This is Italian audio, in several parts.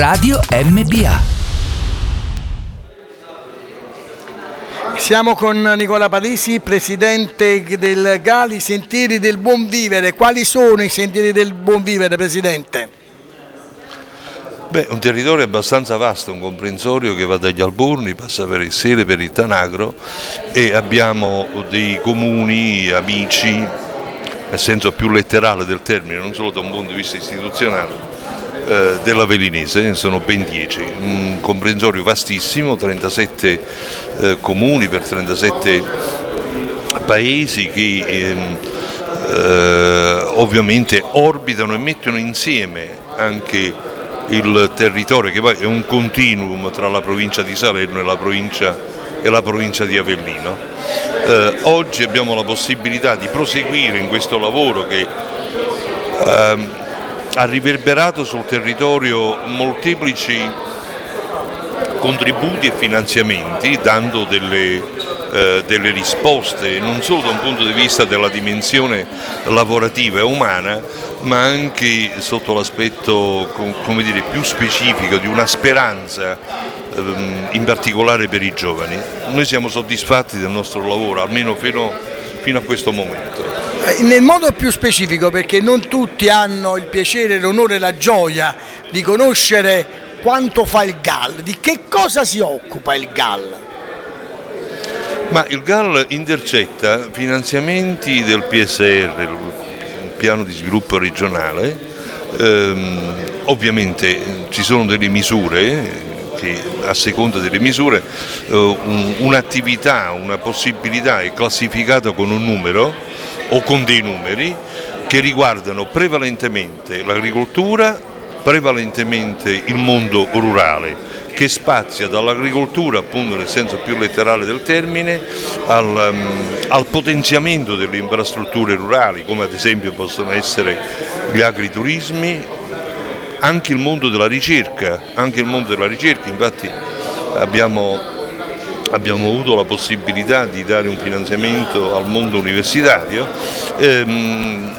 Radio MBA. Siamo con Nicola Parisi, presidente del Gali Sentieri del Buon Vivere. Quali sono i sentieri del Buon Vivere, presidente? Beh, un territorio abbastanza vasto, un comprensorio che va dagli Alborni, passa per il Sele, per il Tanagro e abbiamo dei comuni, amici, nel senso più letterale del termine, non solo da un punto di vista istituzionale, eh, della Velinese, sono ben 10, un comprensorio vastissimo, 37 eh, comuni per 37 paesi che ehm, eh, ovviamente orbitano e mettono insieme anche il territorio che poi è un continuum tra la provincia di Salerno e la provincia, e la provincia di Avellino. Eh, oggi abbiamo la possibilità di proseguire in questo lavoro che ehm, ha riverberato sul territorio molteplici contributi e finanziamenti dando delle, eh, delle, risposte non solo da un punto di vista della dimensione lavorativa e umana ma anche sotto l'aspetto dire, più specifico di una speranza ehm, in particolare per i giovani. Noi siamo soddisfatti del nostro lavoro almeno fino, fino a questo momento. Eh, nel modo più specifico, perché non tutti hanno il piacere, l'onore e la gioia di conoscere quanto fa il GAL, di che cosa si occupa il GAL? Ma il GAL intercetta finanziamenti del PSR, il piano di sviluppo regionale, ehm, ovviamente ci sono delle misure che a seconda delle misure eh, un'attività, una possibilità è classificata con un numero o con dei numeri che riguardano prevalentemente l'agricoltura, prevalentemente il mondo rurale che spazia dall'agricoltura, appunto nel senso più letterale del termine, al, um, al, potenziamento delle infrastrutture rurali, come ad esempio possono essere gli agriturismi, anche il mondo della ricerca, anche il mondo della ricerca, infatti abbiamo abbiamo avuto la possibilità di dare un finanziamento al mondo universitario. Ehm,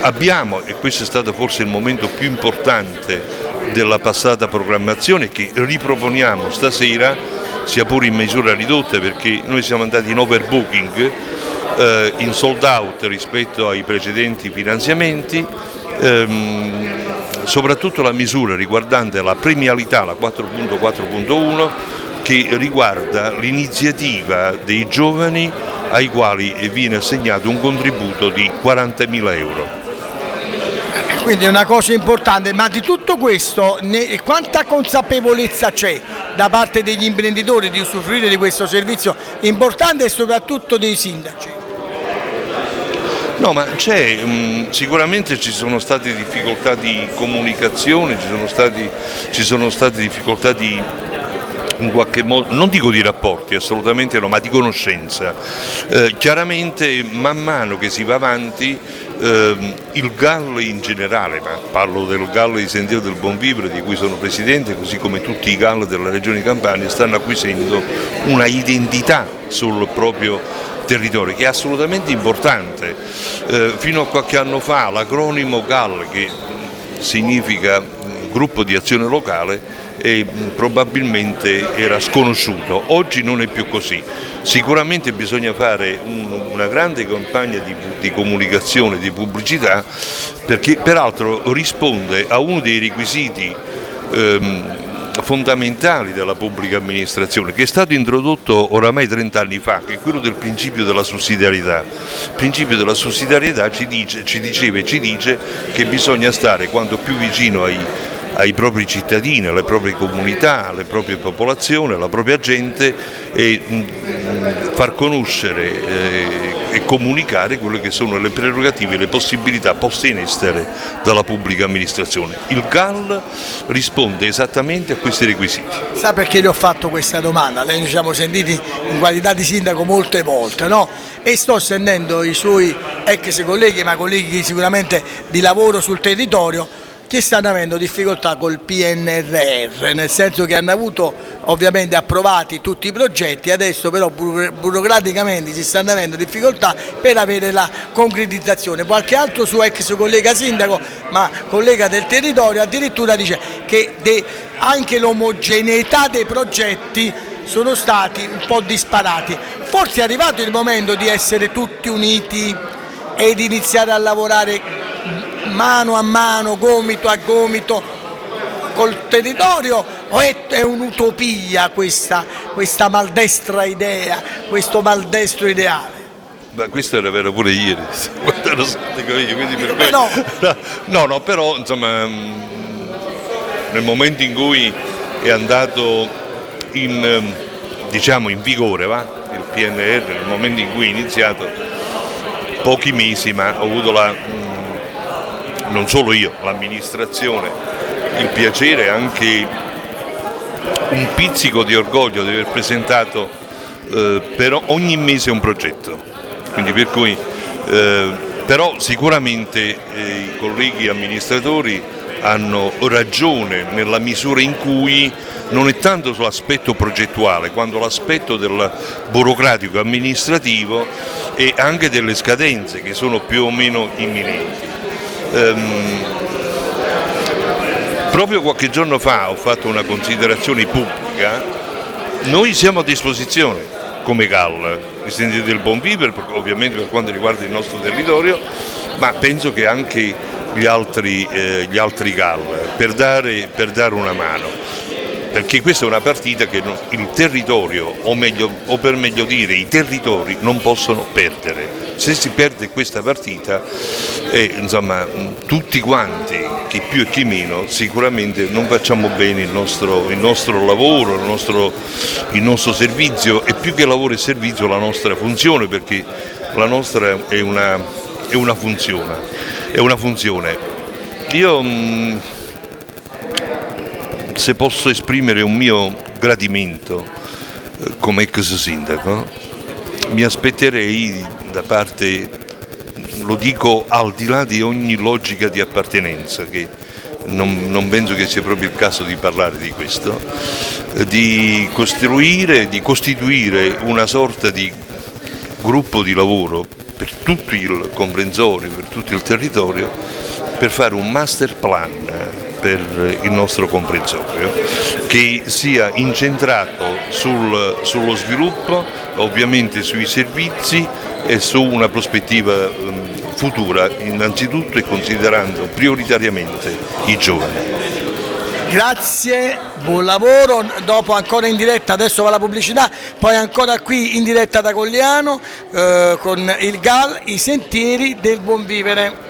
abbiamo, e questo è stato forse il momento più importante della passata programmazione che riproponiamo stasera, sia pure in misura ridotta perché noi siamo andati in overbooking, eh, in sold out rispetto ai precedenti finanziamenti, ehm, soprattutto la misura riguardante la premialità, la 4.4.1 che riguarda l'iniziativa dei giovani ai quali viene assegnato un contributo di 40.000 euro. Quindi è una cosa importante, ma di tutto questo ne, quanta consapevolezza c'è da parte degli imprenditori di usufruire di questo servizio importante e soprattutto dei sindaci? No, ma c'è, um, sicuramente ci sono state difficoltà di comunicazione, ci sono, stati, ci sono state difficoltà di in qualche modo, non dico di rapporti, assolutamente no, ma di conoscenza. Eh, chiaramente man mano che si va avanti eh, il Gallo in generale, ma parlo del Gallo di Sentiero del Buonvivere di cui sono presidente, così come tutti i Gallo della regione Campania, stanno acquisendo una identità sul proprio territorio che è assolutamente importante. Eh, fino a qualche anno fa l'acronimo GAL che significa gruppo di azione locale e probabilmente era sconosciuto. Oggi non è più così. Sicuramente bisogna fare un, una grande campagna di, di comunicazione, di pubblicità, perché peraltro risponde a uno dei requisiti ehm, fondamentali della pubblica amministrazione che è stato introdotto oramai 30 anni fa, che è quello del principio della sussidiarietà. Il principio della sussidiarietà ci, dice, ci diceva e ci dice che bisogna stare quanto più vicino ai ai propri cittadini, alle proprie comunità, alle proprie popolazioni, alla propria gente e mm, far conoscere eh, e comunicare quelle che sono le prerogative e le possibilità poste in essere dalla pubblica amministrazione. Il GAL risponde esattamente a questi requisiti. Sa perché le ho fatto questa domanda? Lei ci siamo sentiti in qualità di sindaco molte volte, no? E sto sentendo i suoi ex colleghi, ma colleghi sicuramente di lavoro sul territorio, che stanno avendo difficoltà col PNRR, nel senso che hanno avuto ovviamente approvati tutti i progetti, adesso però buro- burocraticamente si stanno avendo difficoltà per avere la concretizzazione. Qualche altro suo ex collega sindaco, ma collega del territorio, addirittura dice che anche l'omogeneità dei progetti sono stati un po' disparati. Forse è arrivato il momento di essere tutti uniti ed iniziare a lavorare mano a mano, gomito a gomito col territorio o è, è un'utopia questa, questa maldestra idea, questo maldestro ideale? Ma questo era vero pure ieri, quando ero io, quindi per me... No. no, no, però insomma mh, nel momento in cui è andato in, ehm, diciamo, in vigore va? il PNR, nel momento in cui è iniziato, pochi mesi, ma ho avuto la, non solo io, l'amministrazione, il piacere e anche un pizzico di orgoglio di aver presentato eh, per ogni mese un progetto. Quindi per cui, eh, però sicuramente eh, i colleghi amministratori hanno ragione nella misura in cui non è tanto sull'aspetto progettuale quanto l'aspetto del burocratico amministrativo e anche delle scadenze che sono più o meno imminenti. Ehm, proprio qualche giorno fa ho fatto una considerazione pubblica, noi siamo a disposizione come GAL, i sentieri del buon vivere, ovviamente per quanto riguarda il nostro territorio, ma penso che anche gli altri, eh, gli altri GAL per dare, per dare una mano perché questa è una partita che il territorio, o, meglio, o per meglio dire i territori, non possono perdere. Se si perde questa partita, eh, insomma, tutti quanti, chi più e chi meno, sicuramente non facciamo bene il nostro, il nostro lavoro, il nostro, il nostro servizio e più che lavoro e servizio la nostra funzione, perché la nostra è una, è una funzione. È una funzione. Io mh, se posso esprimere un mio gradimento eh, come ex sindaco, mi aspetterei da parte, lo dico al di là di ogni logica di appartenenza, che non, non penso che sia proprio il caso di parlare di questo, eh, di costruire, di costituire una sorta di gruppo di lavoro per tutto il comprensorio, per tutto il territorio, per fare un master plan per il nostro comprensorio che sia incentrato sul- sullo sviluppo, ovviamente sui servizi e su una prospettiva ehm, futura, innanzitutto e considerando prioritariamente i giovani. Grazie, buon lavoro, dopo ancora in diretta, adesso va la pubblicità, poi ancora qui in diretta da Cogliano eh, con il GAL, i sentieri del buon vivere.